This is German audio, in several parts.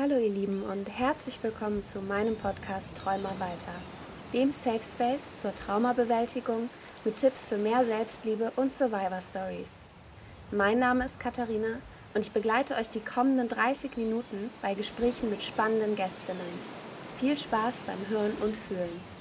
Hallo ihr Lieben und herzlich willkommen zu meinem Podcast Träumer weiter, dem Safe Space zur Traumabewältigung mit Tipps für mehr Selbstliebe und Survivor Stories. Mein Name ist Katharina und ich begleite euch die kommenden 30 Minuten bei Gesprächen mit spannenden Gästinnen. Viel Spaß beim Hören und Fühlen.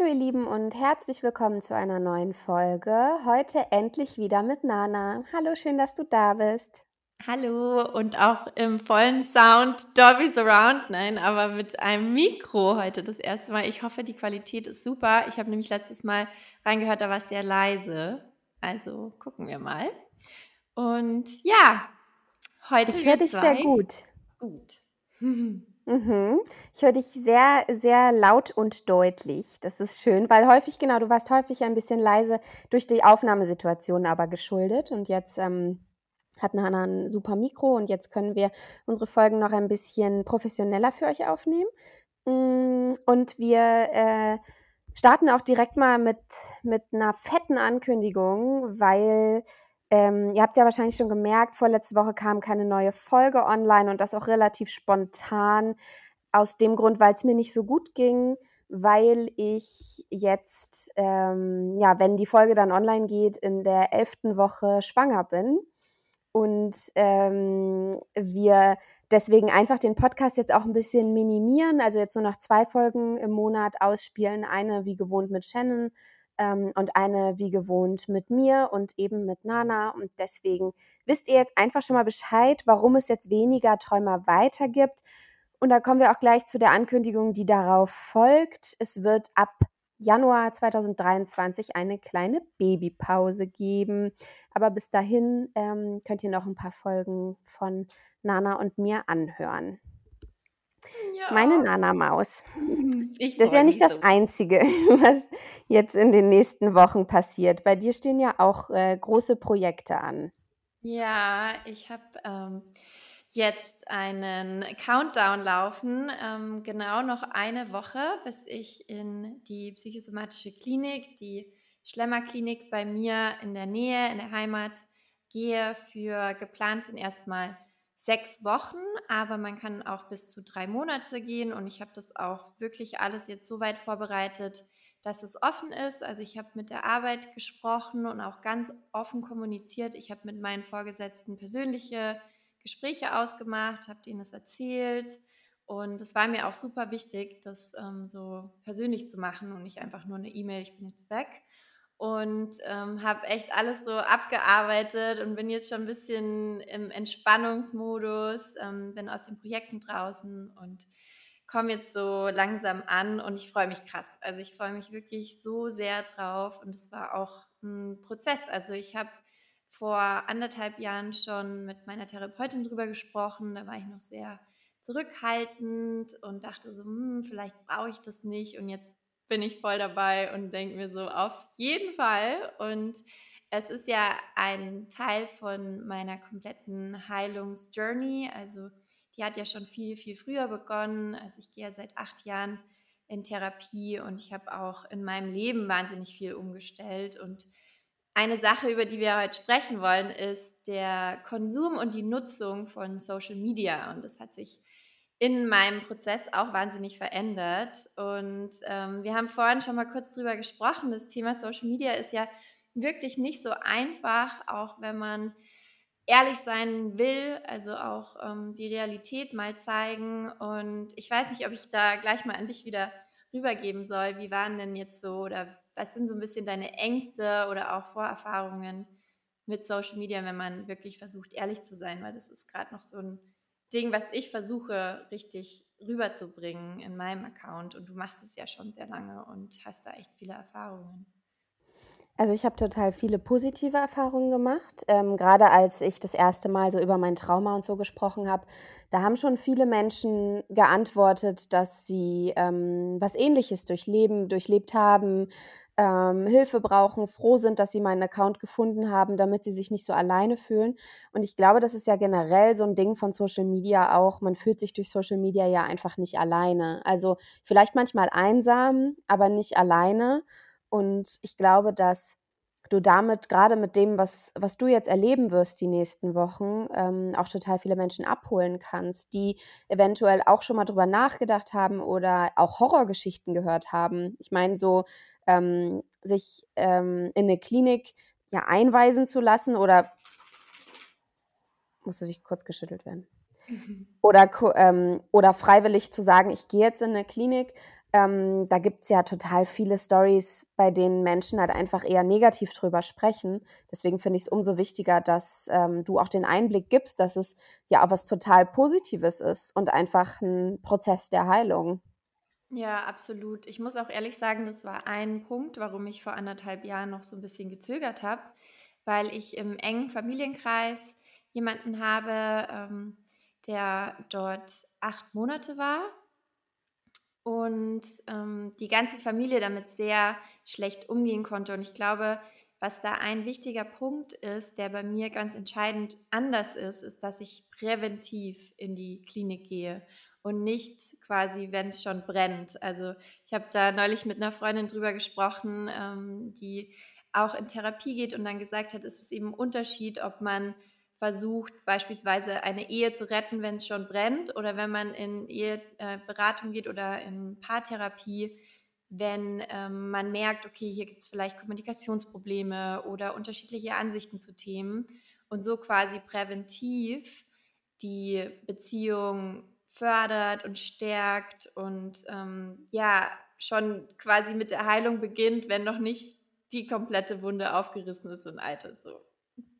Hallo ihr Lieben und herzlich willkommen zu einer neuen Folge. Heute endlich wieder mit Nana. Hallo, schön, dass du da bist. Hallo und auch im vollen Sound Dolby Surround, nein, aber mit einem Mikro heute das erste Mal. Ich hoffe, die Qualität ist super. Ich habe nämlich letztes Mal reingehört, da war es sehr leise. Also gucken wir mal. Und ja, heute. Ich höre dich sehr gut. Gut. Mhm. Ich höre dich sehr, sehr laut und deutlich. Das ist schön, weil häufig, genau, du warst häufig ein bisschen leise durch die Aufnahmesituation aber geschuldet. Und jetzt ähm, hat Nana ein super Mikro und jetzt können wir unsere Folgen noch ein bisschen professioneller für euch aufnehmen. Mm, und wir äh, starten auch direkt mal mit, mit einer fetten Ankündigung, weil ähm, ihr habt ja wahrscheinlich schon gemerkt, vorletzte Woche kam keine neue Folge online und das auch relativ spontan. Aus dem Grund, weil es mir nicht so gut ging, weil ich jetzt, ähm, ja, wenn die Folge dann online geht, in der elften Woche schwanger bin. Und ähm, wir deswegen einfach den Podcast jetzt auch ein bisschen minimieren. Also jetzt nur noch zwei Folgen im Monat ausspielen. Eine wie gewohnt mit Shannon ähm, und eine wie gewohnt mit mir und eben mit Nana. Und deswegen wisst ihr jetzt einfach schon mal Bescheid, warum es jetzt weniger Träumer weiter gibt. Und da kommen wir auch gleich zu der Ankündigung, die darauf folgt. Es wird ab Januar 2023 eine kleine Babypause geben. Aber bis dahin ähm, könnt ihr noch ein paar Folgen von Nana und mir anhören. Ja. Meine Nana-Maus. das ist ja nicht das so. Einzige, was jetzt in den nächsten Wochen passiert. Bei dir stehen ja auch äh, große Projekte an. Ja, ich habe ähm, jetzt einen Countdown laufen. Ähm, genau noch eine Woche, bis ich in die psychosomatische Klinik, die Schlemmerklinik bei mir in der Nähe, in der Heimat gehe. Für geplant sind erstmal sechs Wochen, aber man kann auch bis zu drei Monate gehen und ich habe das auch wirklich alles jetzt so weit vorbereitet, dass es offen ist. Also ich habe mit der Arbeit gesprochen und auch ganz offen kommuniziert. Ich habe mit meinen Vorgesetzten persönliche Gespräche ausgemacht, habe denen das erzählt und es war mir auch super wichtig, das ähm, so persönlich zu machen und nicht einfach nur eine E-Mail, ich bin jetzt weg und ähm, habe echt alles so abgearbeitet und bin jetzt schon ein bisschen im Entspannungsmodus, ähm, bin aus den Projekten draußen und komme jetzt so langsam an und ich freue mich krass. Also ich freue mich wirklich so sehr drauf und es war auch ein Prozess. Also ich habe vor anderthalb Jahren schon mit meiner Therapeutin drüber gesprochen, da war ich noch sehr zurückhaltend und dachte so, hm, vielleicht brauche ich das nicht und jetzt bin ich voll dabei und denke mir so, auf jeden Fall. Und es ist ja ein Teil von meiner kompletten Heilungsjourney. Also die hat ja schon viel, viel früher begonnen. Also ich gehe ja seit acht Jahren in Therapie und ich habe auch in meinem Leben wahnsinnig viel umgestellt. Und eine Sache, über die wir heute sprechen wollen, ist der Konsum und die Nutzung von Social Media. Und das hat sich in meinem Prozess auch wahnsinnig verändert. Und ähm, wir haben vorhin schon mal kurz drüber gesprochen. Das Thema Social Media ist ja wirklich nicht so einfach, auch wenn man ehrlich sein will, also auch ähm, die Realität mal zeigen. Und ich weiß nicht, ob ich da gleich mal an dich wieder rübergeben soll. Wie waren denn jetzt so oder was sind so ein bisschen deine Ängste oder auch Vorerfahrungen mit Social Media, wenn man wirklich versucht, ehrlich zu sein? Weil das ist gerade noch so ein Ding, was ich versuche richtig rüberzubringen in meinem Account. Und du machst es ja schon sehr lange und hast da echt viele Erfahrungen. Also ich habe total viele positive Erfahrungen gemacht. Ähm, gerade als ich das erste Mal so über mein Trauma und so gesprochen habe, da haben schon viele Menschen geantwortet, dass sie ähm, was Ähnliches durchleben, durchlebt haben, ähm, Hilfe brauchen, froh sind, dass sie meinen Account gefunden haben, damit sie sich nicht so alleine fühlen. Und ich glaube, das ist ja generell so ein Ding von Social Media auch. Man fühlt sich durch Social Media ja einfach nicht alleine. Also vielleicht manchmal einsam, aber nicht alleine. Und ich glaube, dass du damit gerade mit dem, was, was du jetzt erleben wirst die nächsten Wochen, ähm, auch total viele Menschen abholen kannst, die eventuell auch schon mal drüber nachgedacht haben oder auch Horrorgeschichten gehört haben. Ich meine, so ähm, sich ähm, in eine Klinik ja, einweisen zu lassen oder musste sich kurz geschüttelt werden. Oder, ähm, oder freiwillig zu sagen, ich gehe jetzt in eine Klinik. Ähm, da gibt es ja total viele Stories, bei denen Menschen halt einfach eher negativ drüber sprechen. Deswegen finde ich es umso wichtiger, dass ähm, du auch den Einblick gibst, dass es ja auch was total Positives ist und einfach ein Prozess der Heilung. Ja, absolut. Ich muss auch ehrlich sagen, das war ein Punkt, warum ich vor anderthalb Jahren noch so ein bisschen gezögert habe, weil ich im engen Familienkreis jemanden habe, ähm, der dort acht Monate war und ähm, die ganze Familie damit sehr schlecht umgehen konnte. Und ich glaube, was da ein wichtiger Punkt ist, der bei mir ganz entscheidend anders ist, ist, dass ich präventiv in die Klinik gehe und nicht quasi, wenn es schon brennt. Also ich habe da neulich mit einer Freundin drüber gesprochen, ähm, die auch in Therapie geht und dann gesagt hat, es ist eben ein Unterschied, ob man versucht, beispielsweise eine Ehe zu retten, wenn es schon brennt, oder wenn man in Eheberatung geht oder in Paartherapie, wenn ähm, man merkt, okay, hier gibt es vielleicht Kommunikationsprobleme oder unterschiedliche Ansichten zu Themen und so quasi präventiv die Beziehung fördert und stärkt und ähm, ja, schon quasi mit der Heilung beginnt, wenn noch nicht die komplette Wunde aufgerissen ist und altert. So.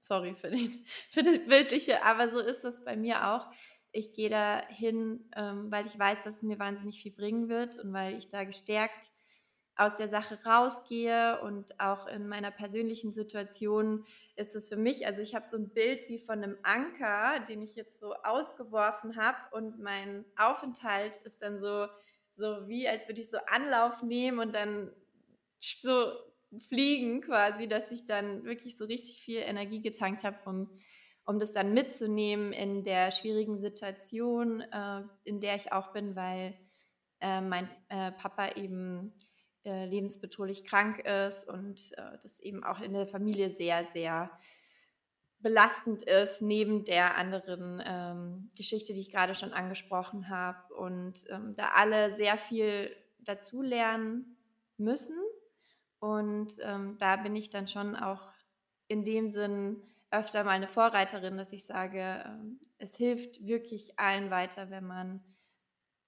Sorry für, den, für das Bildliche, aber so ist das bei mir auch. Ich gehe da hin, ähm, weil ich weiß, dass es mir wahnsinnig viel bringen wird und weil ich da gestärkt aus der Sache rausgehe und auch in meiner persönlichen Situation ist es für mich, also ich habe so ein Bild wie von einem Anker, den ich jetzt so ausgeworfen habe und mein Aufenthalt ist dann so, so wie, als würde ich so Anlauf nehmen und dann so fliegen quasi, dass ich dann wirklich so richtig viel Energie getankt habe, um, um das dann mitzunehmen in der schwierigen Situation, äh, in der ich auch bin, weil äh, mein äh, Papa eben äh, lebensbedrohlich krank ist und äh, das eben auch in der Familie sehr, sehr belastend ist, neben der anderen ähm, Geschichte, die ich gerade schon angesprochen habe. Und ähm, da alle sehr viel dazulernen müssen. Und ähm, da bin ich dann schon auch in dem Sinn öfter mal eine Vorreiterin, dass ich sage, ähm, es hilft wirklich allen weiter, wenn man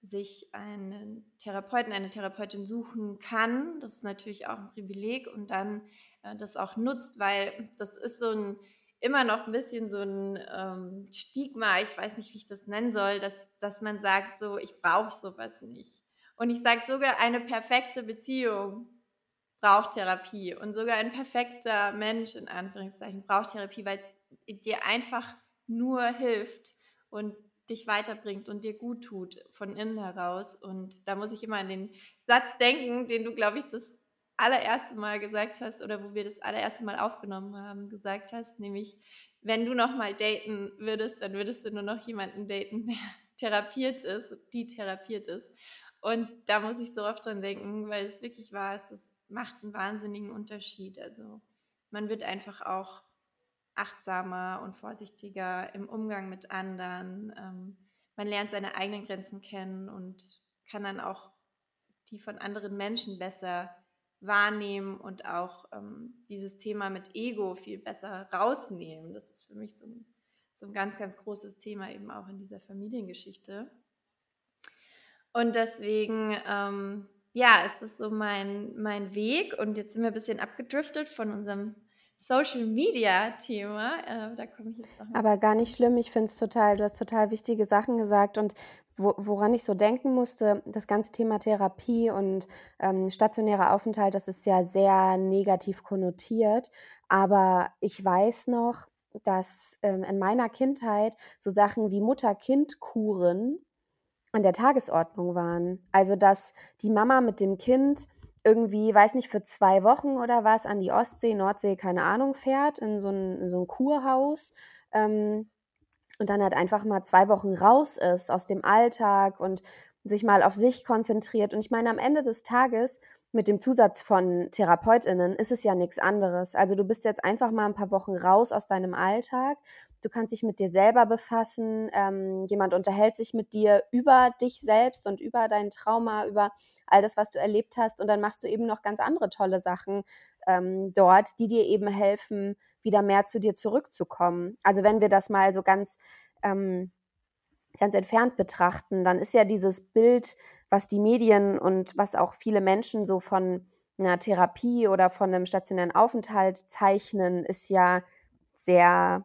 sich einen Therapeuten, eine Therapeutin suchen kann. Das ist natürlich auch ein Privileg und dann äh, das auch nutzt, weil das ist so ein immer noch ein bisschen so ein ähm, Stigma, ich weiß nicht, wie ich das nennen soll, dass, dass man sagt, so, ich brauche sowas nicht. Und ich sage sogar, eine perfekte Beziehung braucht Therapie und sogar ein perfekter Mensch in Anführungszeichen braucht Therapie, weil es dir einfach nur hilft und dich weiterbringt und dir gut tut von innen heraus. Und da muss ich immer an den Satz denken, den du, glaube ich, das allererste Mal gesagt hast oder wo wir das allererste Mal aufgenommen haben, gesagt hast, nämlich, wenn du noch mal daten würdest, dann würdest du nur noch jemanden daten, der therapiert ist, die therapiert ist. Und da muss ich so oft dran denken, weil es wirklich wahr ist, das macht einen wahnsinnigen Unterschied. Also man wird einfach auch achtsamer und vorsichtiger im Umgang mit anderen. Ähm, man lernt seine eigenen Grenzen kennen und kann dann auch die von anderen Menschen besser wahrnehmen und auch ähm, dieses Thema mit Ego viel besser rausnehmen. Das ist für mich so ein, so ein ganz, ganz großes Thema eben auch in dieser Familiengeschichte. Und deswegen, ähm, ja, ist das so mein, mein Weg. Und jetzt sind wir ein bisschen abgedriftet von unserem Social Media Thema. Äh, da komme ich jetzt noch. Aber gar nicht schlimm. Ich finde es total, du hast total wichtige Sachen gesagt und wo, woran ich so denken musste, das ganze Thema Therapie und ähm, stationärer Aufenthalt, das ist ja sehr negativ konnotiert. Aber ich weiß noch, dass ähm, in meiner Kindheit so Sachen wie Mutter-Kind-Kuren an der Tagesordnung waren. Also dass die Mama mit dem Kind irgendwie, weiß nicht, für zwei Wochen oder was an die Ostsee, Nordsee, keine Ahnung, fährt, in so ein, in so ein Kurhaus. Ähm, und dann halt einfach mal zwei Wochen raus ist aus dem Alltag und sich mal auf sich konzentriert. Und ich meine, am Ende des Tages mit dem Zusatz von TherapeutInnen ist es ja nichts anderes. Also du bist jetzt einfach mal ein paar Wochen raus aus deinem Alltag. Du kannst dich mit dir selber befassen. Ähm, jemand unterhält sich mit dir über dich selbst und über dein Trauma, über all das, was du erlebt hast. Und dann machst du eben noch ganz andere tolle Sachen ähm, dort, die dir eben helfen, wieder mehr zu dir zurückzukommen. Also wenn wir das mal so ganz ähm, ganz entfernt betrachten, dann ist ja dieses Bild, was die Medien und was auch viele Menschen so von einer Therapie oder von einem stationären Aufenthalt zeichnen, ist ja sehr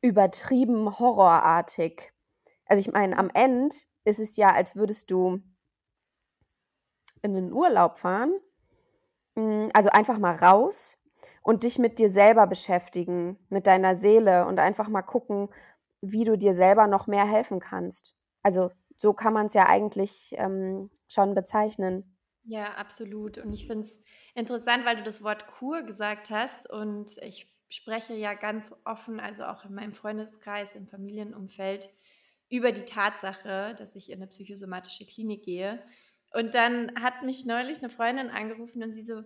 übertrieben horrorartig. Also ich meine, am Ende ist es ja, als würdest du in den Urlaub fahren, hm, also einfach mal raus und dich mit dir selber beschäftigen, mit deiner Seele und einfach mal gucken, wie du dir selber noch mehr helfen kannst. Also so kann man es ja eigentlich ähm, schon bezeichnen. Ja, absolut. Und ich finde es interessant, weil du das Wort Kur gesagt hast. Und ich spreche ja ganz offen, also auch in meinem Freundeskreis, im Familienumfeld, über die Tatsache, dass ich in eine psychosomatische Klinik gehe. Und dann hat mich neulich eine Freundin angerufen und sie so,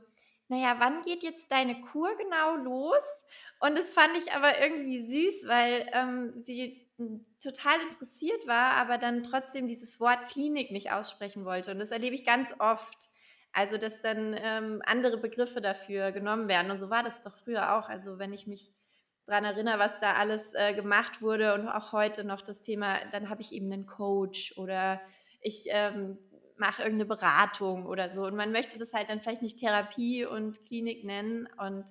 naja, wann geht jetzt deine Kur genau los? Und das fand ich aber irgendwie süß, weil ähm, sie total interessiert war, aber dann trotzdem dieses Wort Klinik nicht aussprechen wollte. Und das erlebe ich ganz oft. Also, dass dann ähm, andere Begriffe dafür genommen werden. Und so war das doch früher auch. Also, wenn ich mich daran erinnere, was da alles äh, gemacht wurde und auch heute noch das Thema, dann habe ich eben einen Coach oder ich ähm, mache irgendeine Beratung oder so. Und man möchte das halt dann vielleicht nicht Therapie und Klinik nennen. Und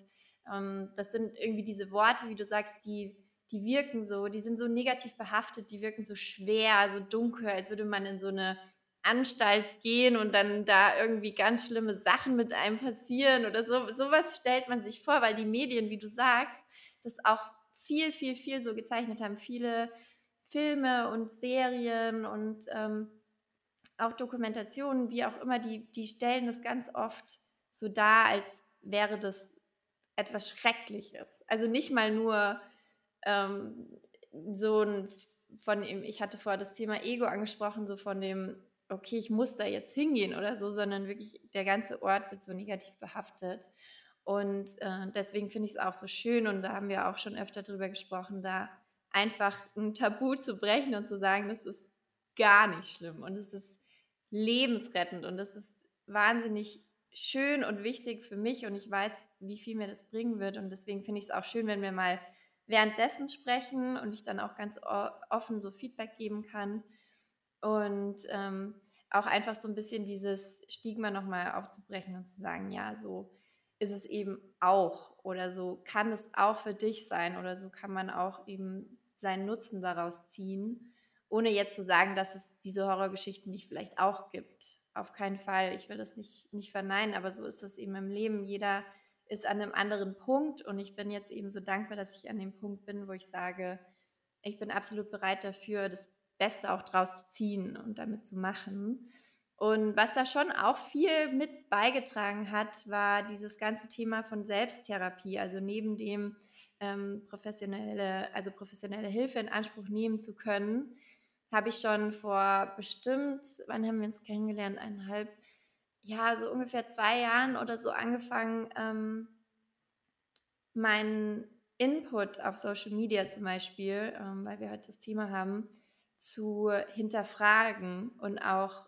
ähm, das sind irgendwie diese Worte, wie du sagst, die, die wirken so, die sind so negativ behaftet, die wirken so schwer, so dunkel, als würde man in so eine Anstalt gehen und dann da irgendwie ganz schlimme Sachen mit einem passieren oder so. Sowas stellt man sich vor, weil die Medien, wie du sagst, das auch viel, viel, viel so gezeichnet haben. Viele Filme und Serien und ähm, auch Dokumentationen, wie auch immer, die, die stellen das ganz oft so dar, als wäre das etwas Schreckliches. Also nicht mal nur ähm, so ein von dem, ich hatte vorher das Thema Ego angesprochen, so von dem, okay, ich muss da jetzt hingehen oder so, sondern wirklich der ganze Ort wird so negativ behaftet. Und äh, deswegen finde ich es auch so schön und da haben wir auch schon öfter drüber gesprochen, da einfach ein Tabu zu brechen und zu sagen, das ist gar nicht schlimm und es ist lebensrettend und das ist wahnsinnig schön und wichtig für mich und ich weiß, wie viel mir das bringen wird und deswegen finde ich es auch schön, wenn wir mal währenddessen sprechen und ich dann auch ganz offen so Feedback geben kann und ähm, auch einfach so ein bisschen dieses Stigma nochmal aufzubrechen und zu sagen, ja, so ist es eben auch oder so kann es auch für dich sein oder so kann man auch eben seinen Nutzen daraus ziehen ohne jetzt zu sagen, dass es diese Horrorgeschichten nicht vielleicht auch gibt. Auf keinen Fall. Ich will das nicht, nicht verneinen, aber so ist es eben im Leben. Jeder ist an einem anderen Punkt und ich bin jetzt eben so dankbar, dass ich an dem Punkt bin, wo ich sage, ich bin absolut bereit dafür, das Beste auch draus zu ziehen und damit zu machen. Und was da schon auch viel mit beigetragen hat, war dieses ganze Thema von Selbsttherapie. Also neben dem ähm, professionelle, also professionelle Hilfe in Anspruch nehmen zu können, habe ich schon vor bestimmt, wann haben wir uns kennengelernt? Eineinhalb, ja, so ungefähr zwei Jahren oder so angefangen, ähm, meinen Input auf Social Media zum Beispiel, ähm, weil wir heute das Thema haben, zu hinterfragen und auch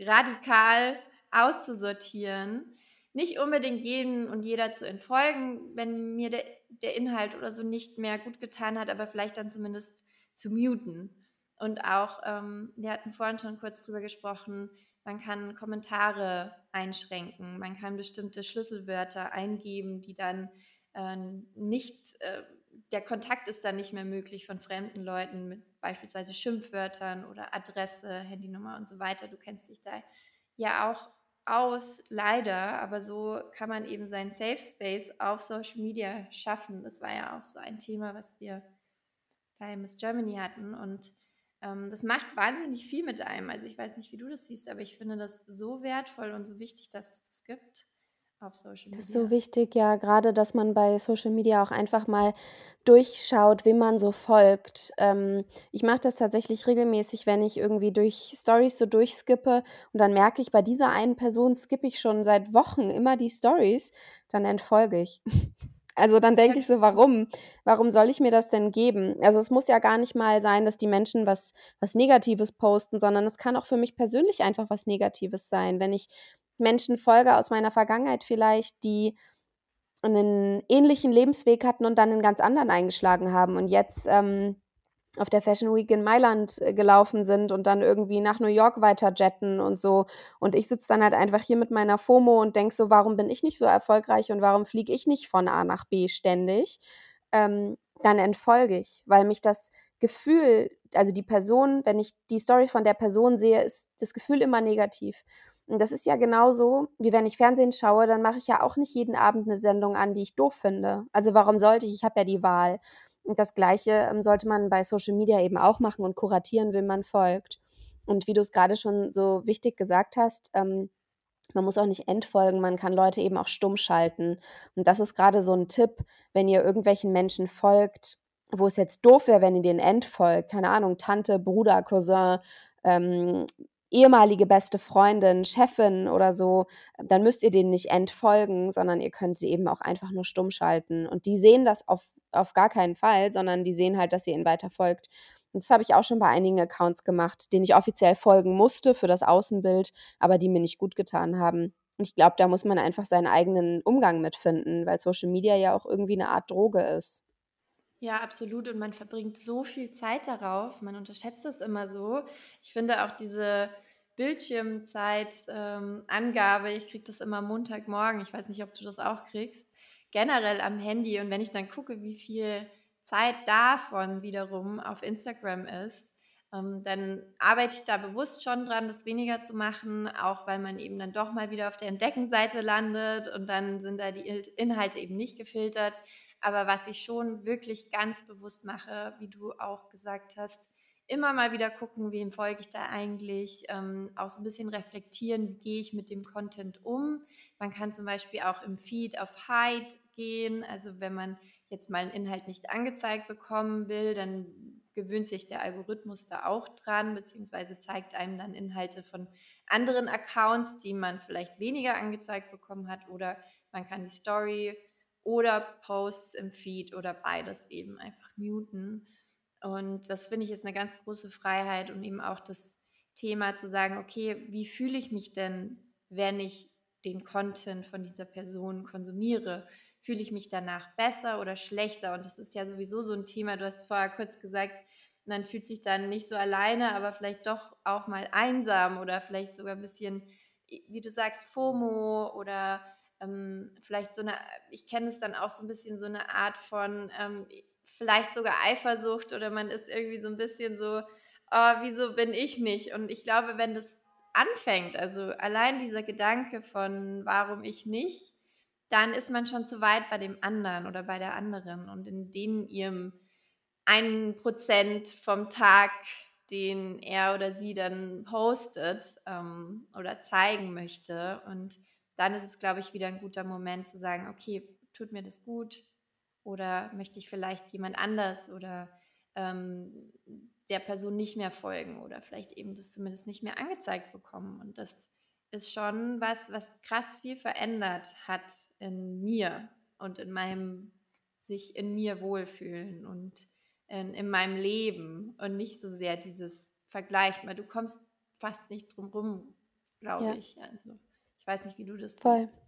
radikal auszusortieren. Nicht unbedingt jedem und jeder zu entfolgen, wenn mir der, der Inhalt oder so nicht mehr gut getan hat, aber vielleicht dann zumindest zu muten. Und auch, ähm, wir hatten vorhin schon kurz drüber gesprochen, man kann Kommentare einschränken, man kann bestimmte Schlüsselwörter eingeben, die dann äh, nicht, äh, der Kontakt ist dann nicht mehr möglich von fremden Leuten mit beispielsweise Schimpfwörtern oder Adresse, Handynummer und so weiter. Du kennst dich da ja auch aus, leider, aber so kann man eben seinen Safe Space auf Social Media schaffen. Das war ja auch so ein Thema, was wir bei Miss Germany hatten und ähm, das macht wahnsinnig viel mit einem. Also ich weiß nicht, wie du das siehst, aber ich finde das so wertvoll und so wichtig, dass es das gibt. auf Social Media. Das ist so wichtig, ja, gerade, dass man bei Social Media auch einfach mal durchschaut, wem man so folgt. Ähm, ich mache das tatsächlich regelmäßig, wenn ich irgendwie durch Stories so durchskippe und dann merke ich, bei dieser einen Person skippe ich schon seit Wochen immer die Stories, dann entfolge ich. Also dann denke ich so, warum? Warum soll ich mir das denn geben? Also es muss ja gar nicht mal sein, dass die Menschen was, was Negatives posten, sondern es kann auch für mich persönlich einfach was Negatives sein. Wenn ich Menschen folge aus meiner Vergangenheit vielleicht, die einen ähnlichen Lebensweg hatten und dann einen ganz anderen eingeschlagen haben und jetzt ähm, auf der Fashion Week in Mailand äh, gelaufen sind und dann irgendwie nach New York weiter jetten und so. Und ich sitze dann halt einfach hier mit meiner FOMO und denke so, warum bin ich nicht so erfolgreich und warum fliege ich nicht von A nach B ständig? Ähm, dann entfolge ich, weil mich das Gefühl, also die Person, wenn ich die Story von der Person sehe, ist das Gefühl immer negativ. Und das ist ja genauso, wie wenn ich Fernsehen schaue, dann mache ich ja auch nicht jeden Abend eine Sendung an, die ich doof finde. Also warum sollte ich? Ich habe ja die Wahl. Und das Gleiche ähm, sollte man bei Social Media eben auch machen und kuratieren, wem man folgt. Und wie du es gerade schon so wichtig gesagt hast, ähm, man muss auch nicht entfolgen, man kann Leute eben auch stumm schalten. Und das ist gerade so ein Tipp, wenn ihr irgendwelchen Menschen folgt, wo es jetzt doof wäre, wenn ihr den entfolgt, keine Ahnung, Tante, Bruder, Cousin, ähm, ehemalige beste Freundin, Chefin oder so, dann müsst ihr denen nicht entfolgen, sondern ihr könnt sie eben auch einfach nur stumm schalten. Und die sehen das auf, auf gar keinen Fall, sondern die sehen halt, dass ihr ihnen weiter folgt. Und das habe ich auch schon bei einigen Accounts gemacht, denen ich offiziell folgen musste für das Außenbild, aber die mir nicht gut getan haben. Und ich glaube, da muss man einfach seinen eigenen Umgang mitfinden, weil Social Media ja auch irgendwie eine Art Droge ist. Ja, absolut. Und man verbringt so viel Zeit darauf. Man unterschätzt das immer so. Ich finde auch diese Bildschirmzeit-Angabe, ähm, ich kriege das immer Montagmorgen. Ich weiß nicht, ob du das auch kriegst. Generell am Handy. Und wenn ich dann gucke, wie viel Zeit davon wiederum auf Instagram ist, ähm, dann arbeite ich da bewusst schon dran, das weniger zu machen, auch weil man eben dann doch mal wieder auf der Entdeckenseite landet und dann sind da die Inhalte eben nicht gefiltert. Aber was ich schon wirklich ganz bewusst mache, wie du auch gesagt hast, immer mal wieder gucken, wem folge ich da eigentlich, ähm, auch so ein bisschen reflektieren, wie gehe ich mit dem Content um. Man kann zum Beispiel auch im Feed auf Hide gehen, also wenn man jetzt mal einen Inhalt nicht angezeigt bekommen will, dann gewöhnt sich der Algorithmus da auch dran, beziehungsweise zeigt einem dann Inhalte von anderen Accounts, die man vielleicht weniger angezeigt bekommen hat, oder man kann die Story oder Posts im Feed oder beides eben einfach muten. Und das finde ich ist eine ganz große Freiheit und eben auch das Thema zu sagen, okay, wie fühle ich mich denn, wenn ich den Content von dieser Person konsumiere? Fühle ich mich danach besser oder schlechter? Und das ist ja sowieso so ein Thema, du hast vorher kurz gesagt, man fühlt sich dann nicht so alleine, aber vielleicht doch auch mal einsam oder vielleicht sogar ein bisschen, wie du sagst, FOMO oder ähm, vielleicht so eine, ich kenne es dann auch so ein bisschen so eine Art von ähm, vielleicht sogar Eifersucht oder man ist irgendwie so ein bisschen so, oh, wieso bin ich nicht? Und ich glaube, wenn das anfängt, also allein dieser Gedanke von warum ich nicht, dann ist man schon zu weit bei dem anderen oder bei der anderen und in dem ihrem einen Prozent vom Tag, den er oder sie dann postet ähm, oder zeigen möchte. Und dann ist es, glaube ich, wieder ein guter Moment zu sagen, okay, tut mir das gut oder möchte ich vielleicht jemand anders oder ähm, der Person nicht mehr folgen oder vielleicht eben das zumindest nicht mehr angezeigt bekommen. Und das ist schon was, was krass viel verändert hat in mir und in meinem sich in mir wohlfühlen und in, in meinem Leben und nicht so sehr dieses Vergleich, weil du kommst fast nicht drum rum, glaube ja. ich. Also weiß nicht, wie du das Voll. siehst.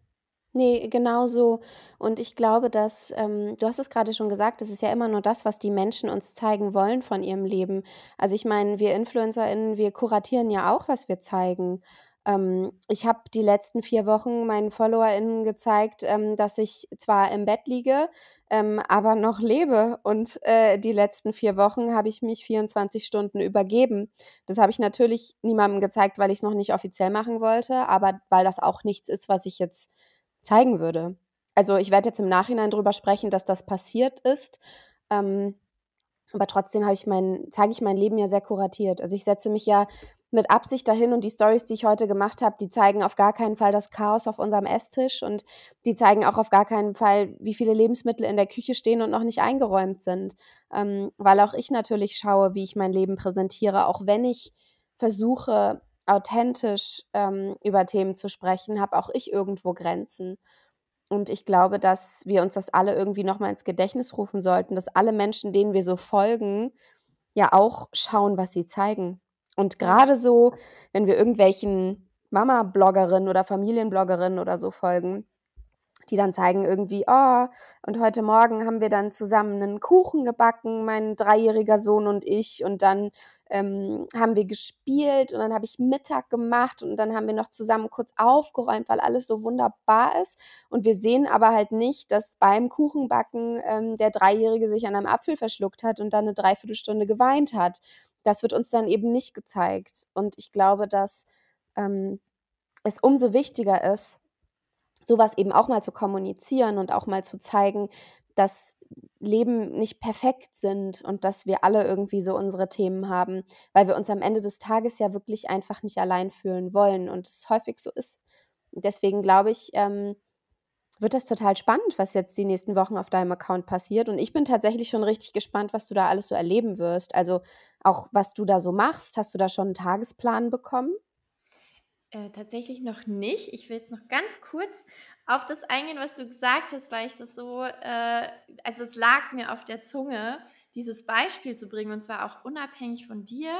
Nee, genau so. Und ich glaube, dass, ähm, du hast es gerade schon gesagt, es ist ja immer nur das, was die Menschen uns zeigen wollen von ihrem Leben. Also ich meine, wir InfluencerInnen, wir kuratieren ja auch, was wir zeigen. Ähm, ich habe die letzten vier Wochen meinen FollowerInnen gezeigt, ähm, dass ich zwar im Bett liege, ähm, aber noch lebe. Und äh, die letzten vier Wochen habe ich mich 24 Stunden übergeben. Das habe ich natürlich niemandem gezeigt, weil ich es noch nicht offiziell machen wollte, aber weil das auch nichts ist, was ich jetzt zeigen würde. Also ich werde jetzt im Nachhinein darüber sprechen, dass das passiert ist. Ähm, Aber trotzdem ich mein, zeige ich mein Leben ja sehr kuratiert. Also ich setze mich ja mit Absicht dahin und die Stories, die ich heute gemacht habe, die zeigen auf gar keinen Fall das Chaos auf unserem Esstisch und die zeigen auch auf gar keinen Fall, wie viele Lebensmittel in der Küche stehen und noch nicht eingeräumt sind. Ähm, weil auch ich natürlich schaue, wie ich mein Leben präsentiere, auch wenn ich versuche, authentisch ähm, über Themen zu sprechen, habe auch ich irgendwo Grenzen. Und ich glaube, dass wir uns das alle irgendwie nochmal ins Gedächtnis rufen sollten, dass alle Menschen, denen wir so folgen, ja auch schauen, was sie zeigen. Und gerade so, wenn wir irgendwelchen Mama-Bloggerinnen oder Familienbloggerinnen oder so folgen, die dann zeigen irgendwie, oh, und heute Morgen haben wir dann zusammen einen Kuchen gebacken, mein dreijähriger Sohn und ich, und dann ähm, haben wir gespielt und dann habe ich Mittag gemacht und dann haben wir noch zusammen kurz aufgeräumt, weil alles so wunderbar ist. Und wir sehen aber halt nicht, dass beim Kuchenbacken ähm, der Dreijährige sich an einem Apfel verschluckt hat und dann eine Dreiviertelstunde geweint hat. Das wird uns dann eben nicht gezeigt. Und ich glaube, dass ähm, es umso wichtiger ist, sowas eben auch mal zu kommunizieren und auch mal zu zeigen, dass Leben nicht perfekt sind und dass wir alle irgendwie so unsere Themen haben, weil wir uns am Ende des Tages ja wirklich einfach nicht allein fühlen wollen und es häufig so ist. Deswegen glaube ich, ähm, wird das total spannend, was jetzt die nächsten Wochen auf deinem Account passiert. Und ich bin tatsächlich schon richtig gespannt, was du da alles so erleben wirst. Also auch, was du da so machst. Hast du da schon einen Tagesplan bekommen? Äh, tatsächlich noch nicht. Ich will jetzt noch ganz kurz auf das eingehen, was du gesagt hast, weil ich das so, äh, also es lag mir auf der Zunge, dieses Beispiel zu bringen und zwar auch unabhängig von dir.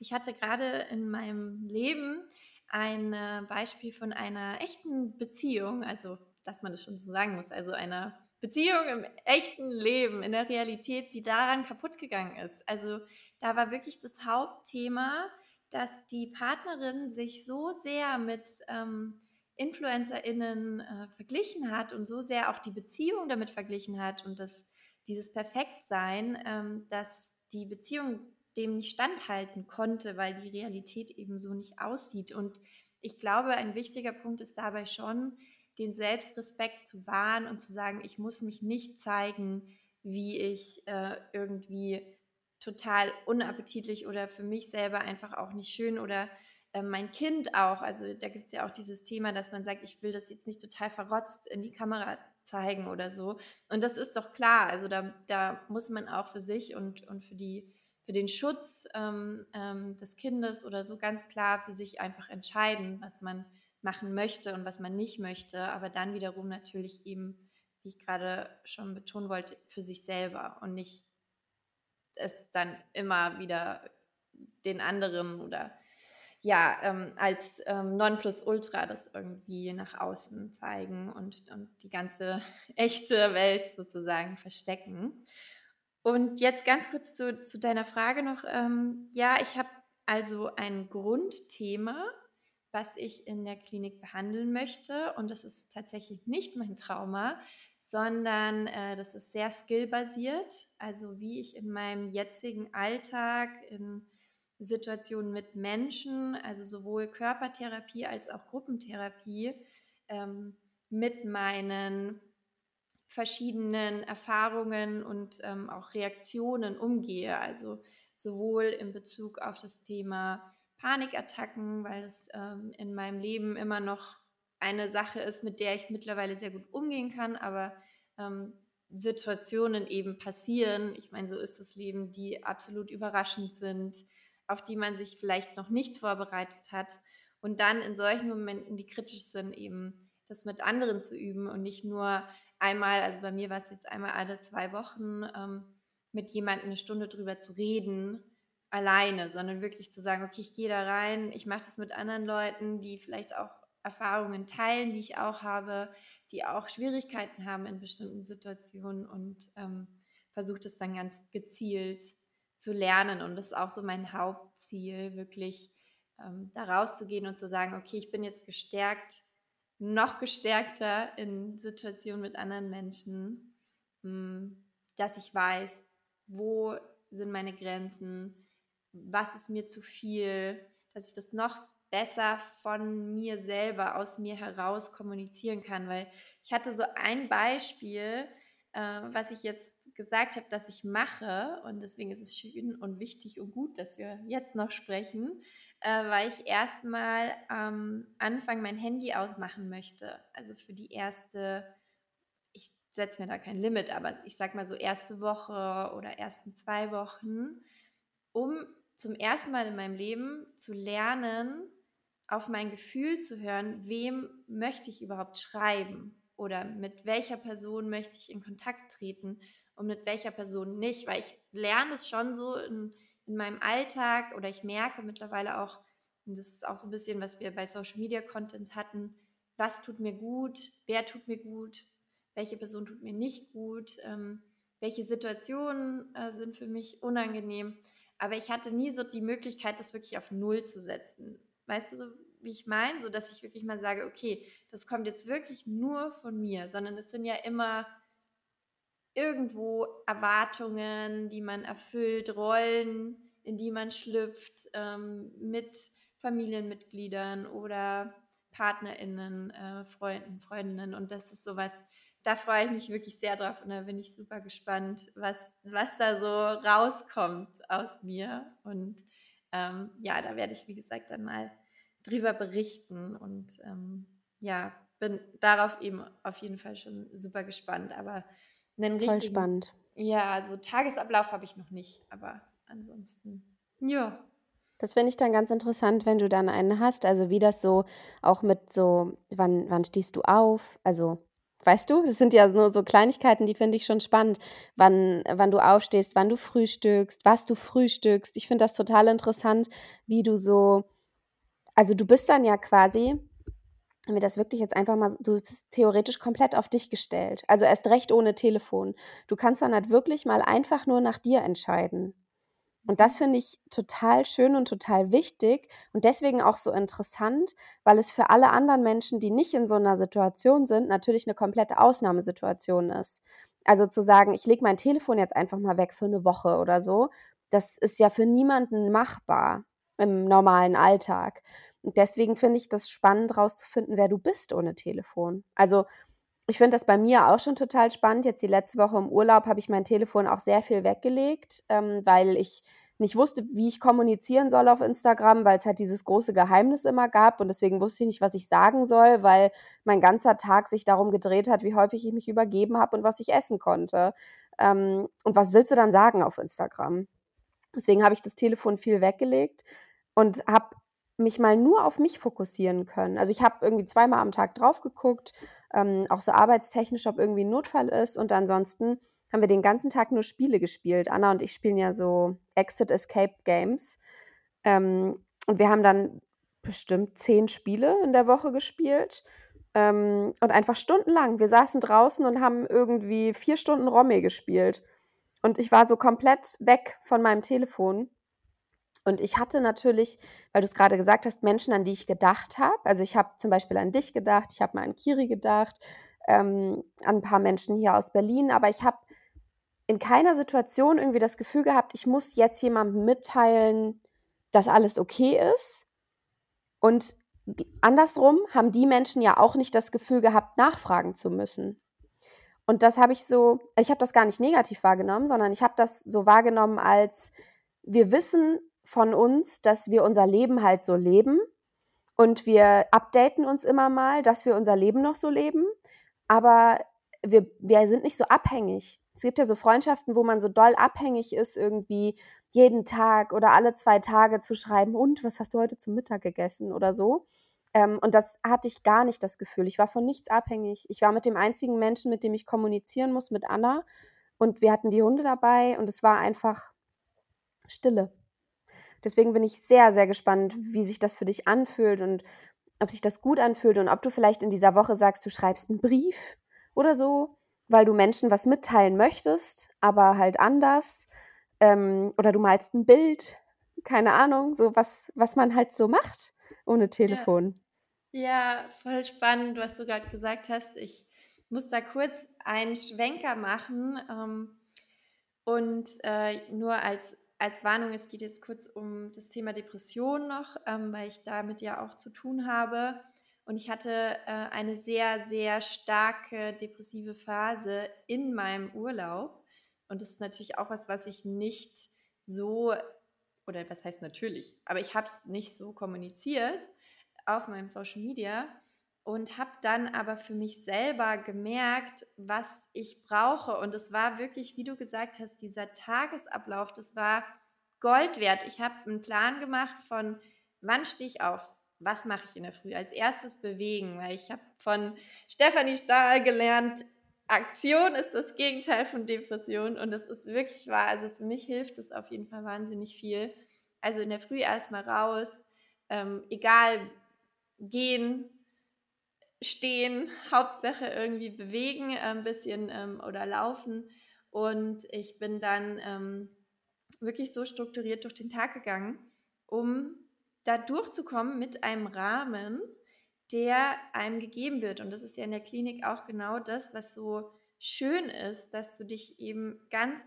Ich hatte gerade in meinem Leben ein äh, Beispiel von einer echten Beziehung, also dass man das schon so sagen muss, also einer Beziehung im echten Leben, in der Realität, die daran kaputt gegangen ist. Also da war wirklich das Hauptthema, dass die Partnerin sich so sehr mit ähm, InfluencerInnen äh, verglichen hat und so sehr auch die Beziehung damit verglichen hat und das, dieses Perfektsein, ähm, dass die Beziehung dem nicht standhalten konnte, weil die Realität eben so nicht aussieht. Und ich glaube, ein wichtiger Punkt ist dabei schon, den Selbstrespekt zu wahren und zu sagen, ich muss mich nicht zeigen, wie ich äh, irgendwie total unappetitlich oder für mich selber einfach auch nicht schön oder äh, mein Kind auch. Also da gibt es ja auch dieses Thema, dass man sagt, ich will das jetzt nicht total verrotzt in die Kamera zeigen oder so. Und das ist doch klar. Also da, da muss man auch für sich und, und für die für den Schutz ähm, ähm, des Kindes oder so ganz klar für sich einfach entscheiden, was man machen möchte und was man nicht möchte, aber dann wiederum natürlich eben, wie ich gerade schon betonen wollte, für sich selber und nicht es dann immer wieder den anderen oder ja, ähm, als ähm, Nonplusultra das irgendwie nach außen zeigen und, und die ganze echte Welt sozusagen verstecken. Und jetzt ganz kurz zu, zu deiner Frage noch. Ähm, ja, ich habe also ein Grundthema, was ich in der Klinik behandeln möchte. Und das ist tatsächlich nicht mein Trauma, sondern äh, das ist sehr skillbasiert. Also wie ich in meinem jetzigen Alltag, in Situationen mit Menschen, also sowohl Körpertherapie als auch Gruppentherapie, ähm, mit meinen verschiedenen Erfahrungen und ähm, auch Reaktionen umgehe. Also sowohl in Bezug auf das Thema Panikattacken, weil es ähm, in meinem Leben immer noch eine Sache ist, mit der ich mittlerweile sehr gut umgehen kann, aber ähm, Situationen eben passieren. Ich meine, so ist das Leben, die absolut überraschend sind, auf die man sich vielleicht noch nicht vorbereitet hat. Und dann in solchen Momenten, die kritisch sind, eben das mit anderen zu üben und nicht nur einmal, also bei mir war es jetzt einmal alle zwei Wochen, ähm, mit jemandem eine Stunde drüber zu reden, alleine, sondern wirklich zu sagen, okay, ich gehe da rein, ich mache das mit anderen Leuten, die vielleicht auch Erfahrungen teilen, die ich auch habe, die auch Schwierigkeiten haben in bestimmten Situationen und ähm, versuche das dann ganz gezielt zu lernen. Und das ist auch so mein Hauptziel, wirklich ähm, da rauszugehen und zu sagen, okay, ich bin jetzt gestärkt, noch gestärkter in Situationen mit anderen Menschen, mh, hm, dass ich weiß, wo sind meine Grenzen, was ist mir zu viel, dass ich das noch besser von mir selber, aus mir heraus kommunizieren kann. Weil ich hatte so ein Beispiel, äh, was ich jetzt gesagt habe, dass ich mache, und deswegen ist es schön und wichtig und gut, dass wir jetzt noch sprechen, äh, weil ich erstmal am Anfang mein Handy ausmachen möchte. Also für die erste, ich setze mir da kein Limit, aber ich sag mal so erste Woche oder ersten zwei Wochen, um zum ersten Mal in meinem Leben zu lernen, auf mein Gefühl zu hören, wem möchte ich überhaupt schreiben oder mit welcher Person möchte ich in Kontakt treten und mit welcher Person nicht, weil ich lerne es schon so in, in meinem Alltag oder ich merke mittlerweile auch, und das ist auch so ein bisschen, was wir bei Social Media Content hatten, was tut mir gut, wer tut mir gut, welche Person tut mir nicht gut, ähm, welche Situationen äh, sind für mich unangenehm. Aber ich hatte nie so die Möglichkeit, das wirklich auf Null zu setzen. Weißt du, so wie ich meine, so dass ich wirklich mal sage, okay, das kommt jetzt wirklich nur von mir, sondern es sind ja immer irgendwo Erwartungen, die man erfüllt, Rollen, in die man schlüpft, ähm, mit Familienmitgliedern oder PartnerInnen, äh, Freunden, Freundinnen. Und das ist sowas, da freue ich mich wirklich sehr drauf und da bin ich super gespannt, was, was da so rauskommt aus mir. Und ähm, ja, da werde ich, wie gesagt, dann mal drüber berichten und ähm, ja, bin darauf eben auf jeden Fall schon super gespannt. Aber einen Voll richtigen, spannend. Ja, also Tagesablauf habe ich noch nicht, aber ansonsten, ja. Das finde ich dann ganz interessant, wenn du dann einen hast. Also wie das so auch mit so, wann, wann stehst du auf? Also, weißt du, das sind ja nur so Kleinigkeiten, die finde ich schon spannend. Wann, wann du aufstehst, wann du frühstückst, was du frühstückst. Ich finde das total interessant, wie du so, also du bist dann ja quasi, wenn wir das wirklich jetzt einfach mal, du bist theoretisch komplett auf dich gestellt. Also erst recht ohne Telefon. Du kannst dann halt wirklich mal einfach nur nach dir entscheiden. Und das finde ich total schön und total wichtig und deswegen auch so interessant, weil es für alle anderen Menschen, die nicht in so einer Situation sind, natürlich eine komplette Ausnahmesituation ist. Also zu sagen, ich lege mein Telefon jetzt einfach mal weg für eine Woche oder so, das ist ja für niemanden machbar im normalen Alltag. Und deswegen finde ich das spannend, rauszufinden, wer du bist ohne Telefon. Also ich finde das bei mir auch schon total spannend. Jetzt die letzte Woche im Urlaub habe ich mein Telefon auch sehr viel weggelegt, ähm, weil ich nicht wusste, wie ich kommunizieren soll auf Instagram, weil es halt dieses große Geheimnis immer gab und deswegen wusste ich nicht, was ich sagen soll, weil mein ganzer Tag sich darum gedreht hat, wie häufig ich mich übergeben habe und was ich essen konnte. Ähm, und was willst du dann sagen auf Instagram? Deswegen habe ich das Telefon viel weggelegt und habe mich mal nur auf mich fokussieren können. Also ich habe irgendwie zweimal am Tag drauf geguckt, ähm, auch so arbeitstechnisch, ob irgendwie ein Notfall ist. Und ansonsten haben wir den ganzen Tag nur Spiele gespielt. Anna und ich spielen ja so Exit Escape Games. Ähm, und wir haben dann bestimmt zehn Spiele in der Woche gespielt. Ähm, und einfach stundenlang. Wir saßen draußen und haben irgendwie vier Stunden Romme gespielt. Und ich war so komplett weg von meinem Telefon. Und ich hatte natürlich, weil du es gerade gesagt hast, Menschen, an die ich gedacht habe. Also ich habe zum Beispiel an dich gedacht, ich habe mal an Kiri gedacht, ähm, an ein paar Menschen hier aus Berlin, aber ich habe in keiner Situation irgendwie das Gefühl gehabt, ich muss jetzt jemandem mitteilen, dass alles okay ist. Und andersrum haben die Menschen ja auch nicht das Gefühl gehabt, nachfragen zu müssen. Und das habe ich so, ich habe das gar nicht negativ wahrgenommen, sondern ich habe das so wahrgenommen als, wir wissen, von uns, dass wir unser Leben halt so leben und wir updaten uns immer mal, dass wir unser Leben noch so leben, aber wir, wir sind nicht so abhängig. Es gibt ja so Freundschaften, wo man so doll abhängig ist, irgendwie jeden Tag oder alle zwei Tage zu schreiben, und was hast du heute zum Mittag gegessen oder so. Ähm, und das hatte ich gar nicht das Gefühl. Ich war von nichts abhängig. Ich war mit dem einzigen Menschen, mit dem ich kommunizieren muss, mit Anna. Und wir hatten die Hunde dabei und es war einfach Stille. Deswegen bin ich sehr, sehr gespannt, wie sich das für dich anfühlt und ob sich das gut anfühlt und ob du vielleicht in dieser Woche sagst, du schreibst einen Brief oder so, weil du Menschen was mitteilen möchtest, aber halt anders. Ähm, oder du malst ein Bild, keine Ahnung, so was, was man halt so macht ohne Telefon. Ja, ja voll spannend, was du gerade gesagt hast. Ich muss da kurz einen Schwenker machen ähm, und äh, nur als als Warnung, es geht jetzt kurz um das Thema Depression noch, ähm, weil ich damit ja auch zu tun habe. Und ich hatte äh, eine sehr, sehr starke depressive Phase in meinem Urlaub. und das ist natürlich auch was, was ich nicht so, oder was heißt natürlich, aber ich habe es nicht so kommuniziert auf meinem Social Media und habe dann aber für mich selber gemerkt, was ich brauche. Und es war wirklich, wie du gesagt hast, dieser Tagesablauf, das war Gold wert. Ich habe einen Plan gemacht von, wann stehe ich auf, was mache ich in der Früh. Als erstes bewegen, weil ich habe von Stefanie Stahl gelernt, Aktion ist das Gegenteil von Depression und das ist wirklich wahr. Also für mich hilft es auf jeden Fall wahnsinnig viel. Also in der Früh erstmal raus, ähm, egal, gehen, stehen, Hauptsache irgendwie bewegen äh, ein bisschen ähm, oder laufen. Und ich bin dann ähm, wirklich so strukturiert durch den Tag gegangen, um da durchzukommen mit einem Rahmen, der einem gegeben wird. Und das ist ja in der Klinik auch genau das, was so schön ist, dass du dich eben ganz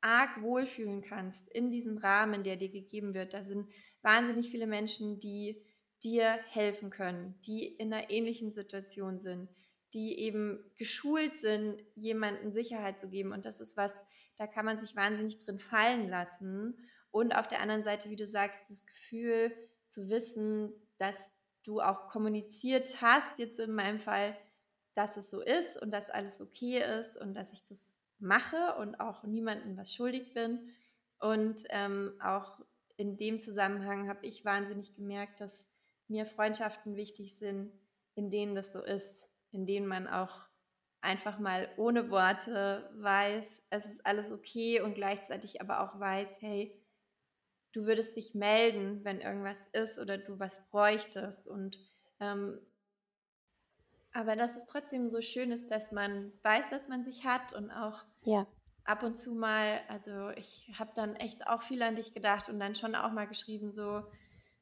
arg wohlfühlen kannst in diesem Rahmen, der dir gegeben wird. Da sind wahnsinnig viele Menschen, die dir helfen können, die in einer ähnlichen Situation sind, die eben geschult sind, jemandem Sicherheit zu geben. Und das ist was, da kann man sich wahnsinnig drin fallen lassen. Und auf der anderen Seite, wie du sagst, das Gefühl zu wissen, dass du auch kommuniziert hast, jetzt in meinem Fall, dass es so ist und dass alles okay ist und dass ich das mache und auch niemandem was schuldig bin. Und ähm, auch in dem Zusammenhang habe ich wahnsinnig gemerkt, dass mir Freundschaften wichtig sind, in denen das so ist, in denen man auch einfach mal ohne Worte weiß, es ist alles okay und gleichzeitig aber auch weiß, hey, du würdest dich melden, wenn irgendwas ist oder du was bräuchtest. Und ähm, aber dass es trotzdem so schön ist, dass man weiß, dass man sich hat und auch ja. ab und zu mal, also ich habe dann echt auch viel an dich gedacht und dann schon auch mal geschrieben, so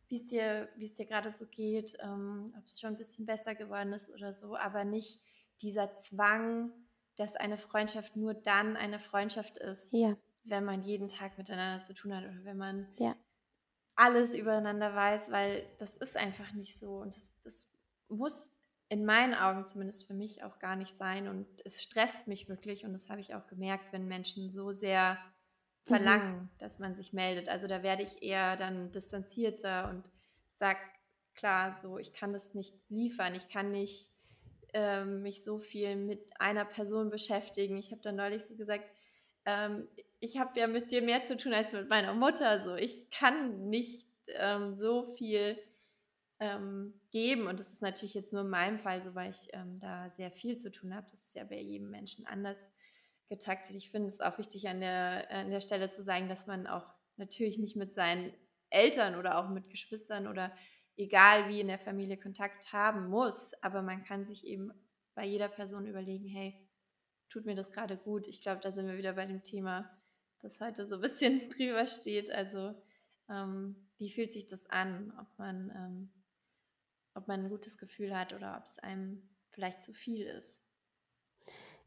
wie es dir, wie es dir gerade so geht, ähm, ob es schon ein bisschen besser geworden ist oder so, aber nicht dieser Zwang, dass eine Freundschaft nur dann eine Freundschaft ist, ja. wenn man jeden Tag miteinander zu tun hat oder wenn man ja. alles übereinander weiß, weil das ist einfach nicht so und das, das muss in meinen Augen zumindest für mich auch gar nicht sein und es stresst mich wirklich und das habe ich auch gemerkt, wenn Menschen so sehr. Verlangen, mhm. dass man sich meldet. Also da werde ich eher dann distanzierter und sage, klar, so, ich kann das nicht liefern, ich kann nicht ähm, mich so viel mit einer Person beschäftigen. Ich habe dann neulich so gesagt, ähm, ich habe ja mit dir mehr zu tun als mit meiner Mutter. So, ich kann nicht ähm, so viel ähm, geben und das ist natürlich jetzt nur in meinem Fall so, weil ich ähm, da sehr viel zu tun habe. Das ist ja bei jedem Menschen anders getaktet. Ich finde es auch wichtig an der, an der Stelle zu sagen, dass man auch natürlich nicht mit seinen Eltern oder auch mit Geschwistern oder egal wie in der Familie Kontakt haben muss, aber man kann sich eben bei jeder Person überlegen, hey, tut mir das gerade gut? Ich glaube, da sind wir wieder bei dem Thema, das heute so ein bisschen drüber steht. Also ähm, wie fühlt sich das an, ob man, ähm, ob man ein gutes Gefühl hat oder ob es einem vielleicht zu viel ist.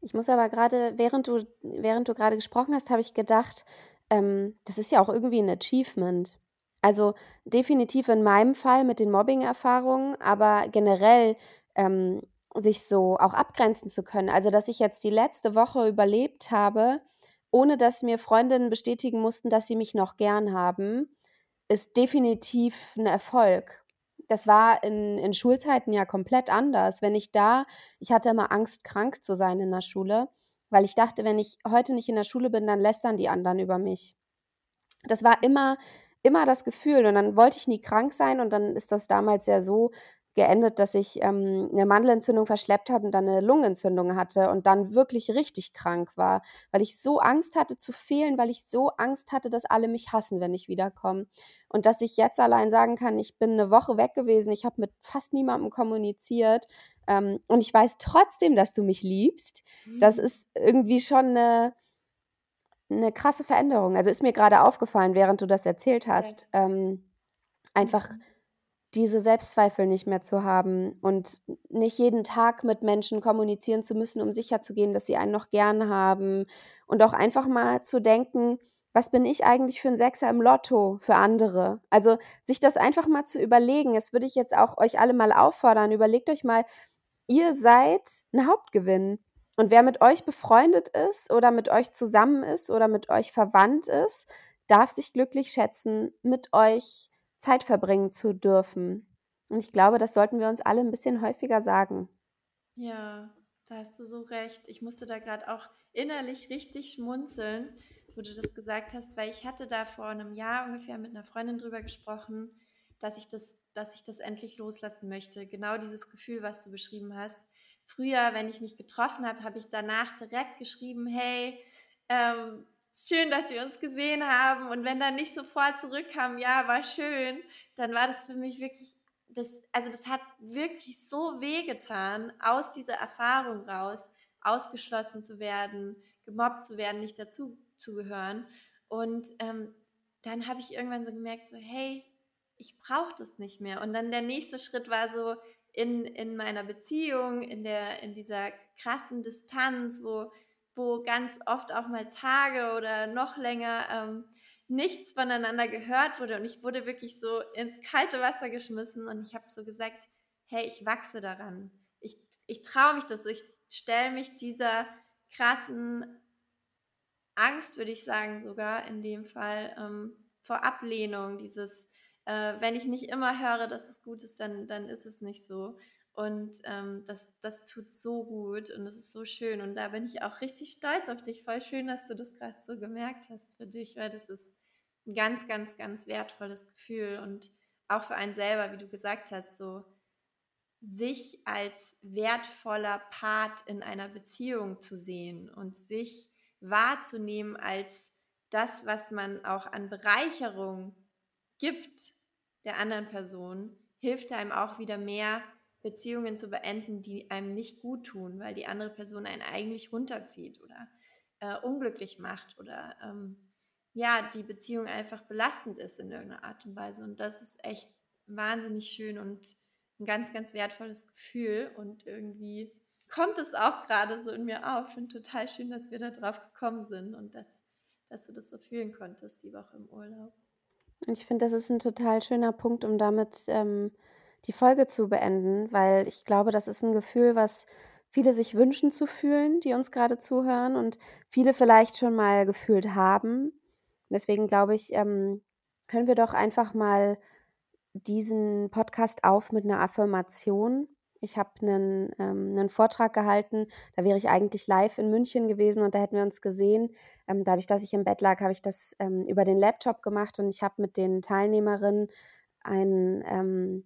Ich muss aber gerade, während du, während du gerade gesprochen hast, habe ich gedacht, ähm, das ist ja auch irgendwie ein Achievement. Also definitiv in meinem Fall mit den Mobbing-Erfahrungen, aber generell ähm, sich so auch abgrenzen zu können. Also dass ich jetzt die letzte Woche überlebt habe, ohne dass mir Freundinnen bestätigen mussten, dass sie mich noch gern haben, ist definitiv ein Erfolg das war in, in Schulzeiten ja komplett anders. Wenn ich da, ich hatte immer Angst, krank zu sein in der Schule, weil ich dachte, wenn ich heute nicht in der Schule bin, dann lästern die anderen über mich. Das war immer, immer das Gefühl. Und dann wollte ich nie krank sein und dann ist das damals ja so geendet, dass ich ähm, eine Mandelentzündung verschleppt habe und dann eine Lungenentzündung hatte und dann wirklich richtig krank war, weil ich so Angst hatte zu fehlen, weil ich so Angst hatte, dass alle mich hassen, wenn ich wiederkomme. Und dass ich jetzt allein sagen kann, ich bin eine Woche weg gewesen, ich habe mit fast niemandem kommuniziert ähm, und ich weiß trotzdem, dass du mich liebst. Das mhm. ist irgendwie schon eine, eine krasse Veränderung. Also ist mir gerade aufgefallen, während du das erzählt hast. Ähm, einfach mhm diese Selbstzweifel nicht mehr zu haben und nicht jeden Tag mit Menschen kommunizieren zu müssen, um sicherzugehen, dass sie einen noch gern haben. Und auch einfach mal zu denken, was bin ich eigentlich für ein Sechser im Lotto für andere? Also sich das einfach mal zu überlegen, das würde ich jetzt auch euch alle mal auffordern, überlegt euch mal, ihr seid ein Hauptgewinn. Und wer mit euch befreundet ist oder mit euch zusammen ist oder mit euch verwandt ist, darf sich glücklich schätzen, mit euch Zeit verbringen zu dürfen. Und ich glaube, das sollten wir uns alle ein bisschen häufiger sagen. Ja, da hast du so recht. Ich musste da gerade auch innerlich richtig schmunzeln, wo du das gesagt hast, weil ich hatte da vor einem Jahr ungefähr mit einer Freundin drüber gesprochen, dass ich das, dass ich das endlich loslassen möchte. Genau dieses Gefühl, was du beschrieben hast. Früher, wenn ich mich getroffen habe, habe ich danach direkt geschrieben, hey, ähm, schön, dass wir uns gesehen haben. Und wenn dann nicht sofort zurückkam, ja, war schön, dann war das für mich wirklich, das, also das hat wirklich so wehgetan, aus dieser Erfahrung raus, ausgeschlossen zu werden, gemobbt zu werden, nicht dazu zu gehören. Und ähm, dann habe ich irgendwann so gemerkt, so, hey, ich brauche das nicht mehr. Und dann der nächste Schritt war so in, in meiner Beziehung, in, der, in dieser krassen Distanz, wo wo ganz oft auch mal Tage oder noch länger ähm, nichts voneinander gehört wurde. Und ich wurde wirklich so ins kalte Wasser geschmissen und ich habe so gesagt, hey, ich wachse daran. Ich, ich traue mich das. Ich stelle mich dieser krassen Angst, würde ich sagen, sogar in dem Fall, ähm, vor Ablehnung, dieses, äh, wenn ich nicht immer höre, dass es gut ist, dann, dann ist es nicht so. Und ähm, das, das tut so gut und es ist so schön. Und da bin ich auch richtig stolz auf dich. Voll schön, dass du das gerade so gemerkt hast für dich, weil das ist ein ganz, ganz, ganz wertvolles Gefühl. Und auch für einen selber, wie du gesagt hast, so sich als wertvoller Part in einer Beziehung zu sehen und sich wahrzunehmen als das, was man auch an Bereicherung gibt der anderen Person, hilft einem auch wieder mehr Beziehungen zu beenden, die einem nicht gut tun, weil die andere Person einen eigentlich runterzieht oder äh, unglücklich macht oder ähm, ja, die Beziehung einfach belastend ist in irgendeiner Art und Weise. Und das ist echt wahnsinnig schön und ein ganz, ganz wertvolles Gefühl. Und irgendwie kommt es auch gerade so in mir auf. Ich finde total schön, dass wir da drauf gekommen sind und dass, dass du das so fühlen konntest die Woche im Urlaub. Und ich finde, das ist ein total schöner Punkt, um damit ähm, die Folge zu beenden, weil ich glaube, das ist ein Gefühl, was viele sich wünschen zu fühlen, die uns gerade zuhören und viele vielleicht schon mal gefühlt haben. Deswegen glaube ich, ähm, hören wir doch einfach mal diesen Podcast auf mit einer Affirmation. Ich habe einen, ähm, einen Vortrag gehalten, da wäre ich eigentlich live in München gewesen und da hätten wir uns gesehen. Ähm, dadurch, dass ich im Bett lag, habe ich das ähm, über den Laptop gemacht und ich habe mit den Teilnehmerinnen ein, ähm,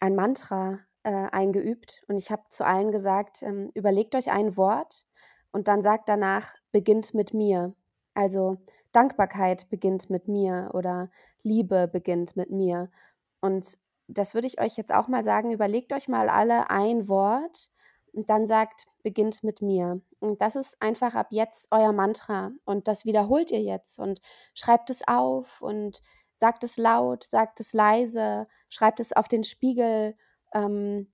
ein Mantra äh, eingeübt und ich habe zu allen gesagt, ähm, überlegt euch ein Wort und dann sagt danach, beginnt mit mir. Also Dankbarkeit beginnt mit mir oder Liebe beginnt mit mir. Und das würde ich euch jetzt auch mal sagen, überlegt euch mal alle ein Wort und dann sagt, beginnt mit mir. Und das ist einfach ab jetzt euer Mantra und das wiederholt ihr jetzt und schreibt es auf und sagt es laut, sagt es leise, schreibt es auf den Spiegel, ähm,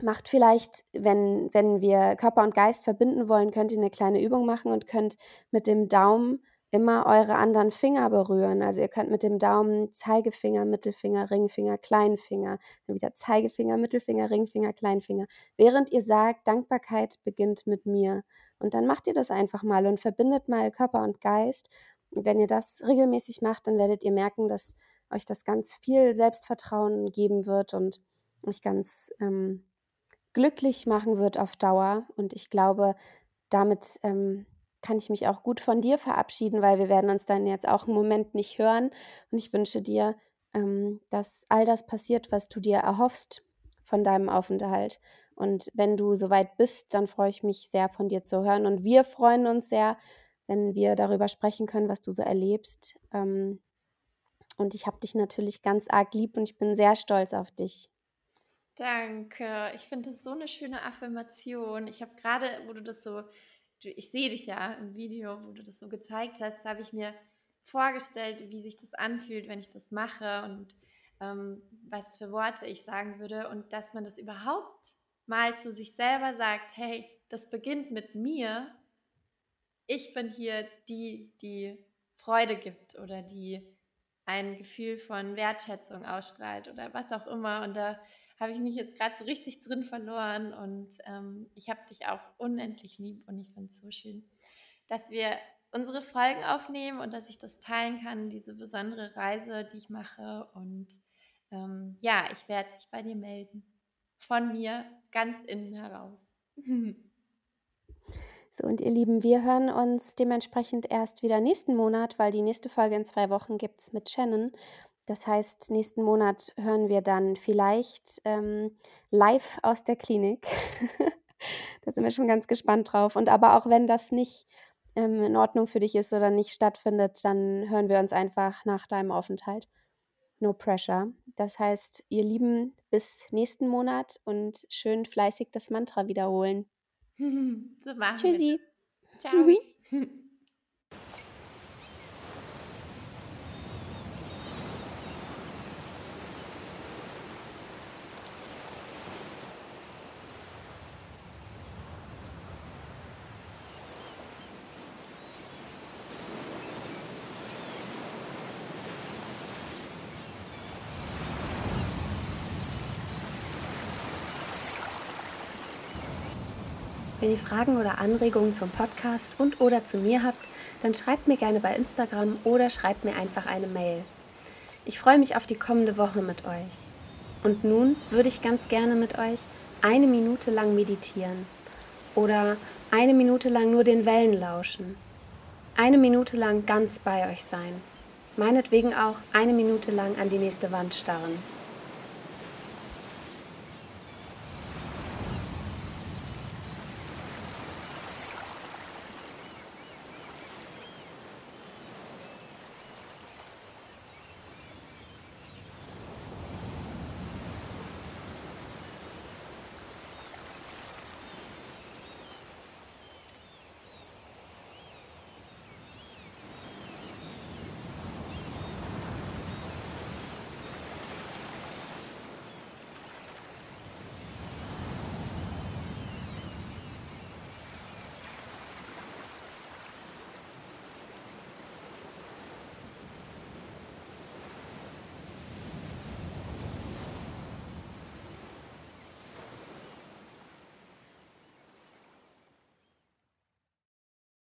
macht vielleicht, wenn, wenn wir Körper und Geist verbinden wollen, könnt ihr eine kleine Übung machen und könnt mit dem Daumen immer eure anderen Finger berühren. Also ihr könnt mit dem Daumen Zeigefinger, Mittelfinger, Ringfinger, Kleinfinger, dann wieder Zeigefinger, Mittelfinger, Ringfinger, Kleinfinger. Während ihr sagt, Dankbarkeit beginnt mit mir. Und dann macht ihr das einfach mal und verbindet mal Körper und Geist wenn ihr das regelmäßig macht, dann werdet ihr merken, dass euch das ganz viel Selbstvertrauen geben wird und euch ganz ähm, glücklich machen wird auf Dauer. Und ich glaube, damit ähm, kann ich mich auch gut von dir verabschieden, weil wir werden uns dann jetzt auch einen Moment nicht hören. Und ich wünsche dir, ähm, dass all das passiert, was du dir erhoffst von deinem Aufenthalt. Und wenn du soweit bist, dann freue ich mich sehr von dir zu hören. Und wir freuen uns sehr, wenn wir darüber sprechen können, was du so erlebst. Ähm, und ich habe dich natürlich ganz arg lieb und ich bin sehr stolz auf dich. Danke. Ich finde das so eine schöne Affirmation. Ich habe gerade, wo du das so, ich sehe dich ja im Video, wo du das so gezeigt hast, habe ich mir vorgestellt, wie sich das anfühlt, wenn ich das mache und ähm, was für Worte ich sagen würde und dass man das überhaupt mal zu sich selber sagt, hey, das beginnt mit mir ich bin hier die, die Freude gibt oder die ein Gefühl von Wertschätzung ausstrahlt oder was auch immer. Und da habe ich mich jetzt gerade so richtig drin verloren und ähm, ich habe dich auch unendlich lieb und ich finde es so schön, dass wir unsere Folgen aufnehmen und dass ich das teilen kann, diese besondere Reise, die ich mache. Und ähm, ja, ich werde mich bei dir melden. Von mir ganz innen heraus. So, und ihr Lieben, wir hören uns dementsprechend erst wieder nächsten Monat, weil die nächste Folge in zwei Wochen gibt es mit Shannon. Das heißt, nächsten Monat hören wir dann vielleicht ähm, live aus der Klinik. da sind wir schon ganz gespannt drauf. Und aber auch wenn das nicht ähm, in Ordnung für dich ist oder nicht stattfindet, dann hören wir uns einfach nach deinem Aufenthalt. No pressure. Das heißt, ihr Lieben, bis nächsten Monat und schön fleißig das Mantra wiederholen. so machen Tschüssi. Wir. Ciao. Wenn ihr Fragen oder Anregungen zum Podcast und oder zu mir habt, dann schreibt mir gerne bei Instagram oder schreibt mir einfach eine Mail. Ich freue mich auf die kommende Woche mit euch. Und nun würde ich ganz gerne mit euch eine Minute lang meditieren oder eine Minute lang nur den Wellen lauschen. Eine Minute lang ganz bei euch sein. Meinetwegen auch eine Minute lang an die nächste Wand starren.